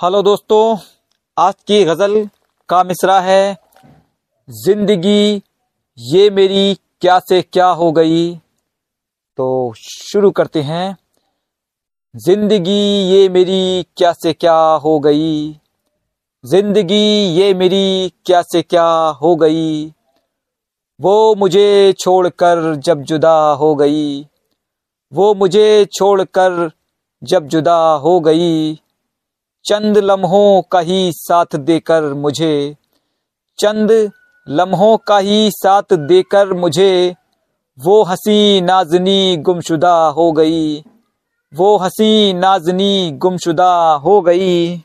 Hello दोस्तों, आज की गज़ल का मिसरा है, ज़िंदगी, ये मेरी क्या से क्या हो गई? तो शुरू करते हैं। ज़िंदगी, ये मेरी क्या से क्या हो गई? ज़िंदगी, ये मेरी क्या से क्या हो गई? वो मुझे छोड़कर जब जुदा हो गई। वो मुझे छोड़कर जब जुदा हो गई। चंद लम्हों का ही साथ देकर मुझे, चंद लम्हों का ही साथ देकर मुझे, वो हँसी नाजनी गुमशुदा हो गई, वो हँसी नाजनी गुमशुदा हो गई।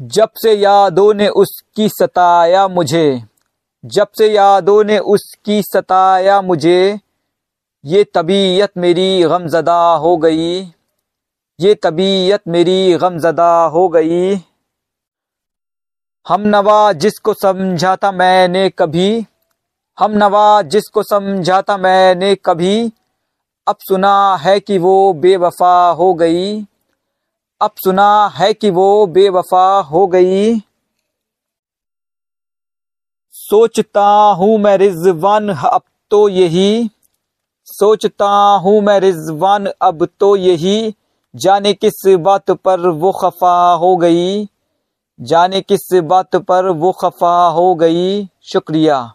जब से यादों ने उसकी सताया मुझे, जब से यादों ने उसकी सताया मुझे, ये तबीयत मेरी गमजदा हो गई। ये तबीयत मेरी गमजदा हो गई। हम नवा जिसको समझा था मैंने कभी, हम नवा जिसको समझा था मैंने कभी, अब सुना है कि वो बेवफा हो गई। अब सुना है कि वो बेवफा हो गई। सोचता हूँ मैं रिजवान, अब तो यही। सोचता हूँ मैं रिजवान, अब तो यही। जाने किस बात पर वो खफा हो गई? जाने किस बात पर वो खफा हो गई? शुक्रिया।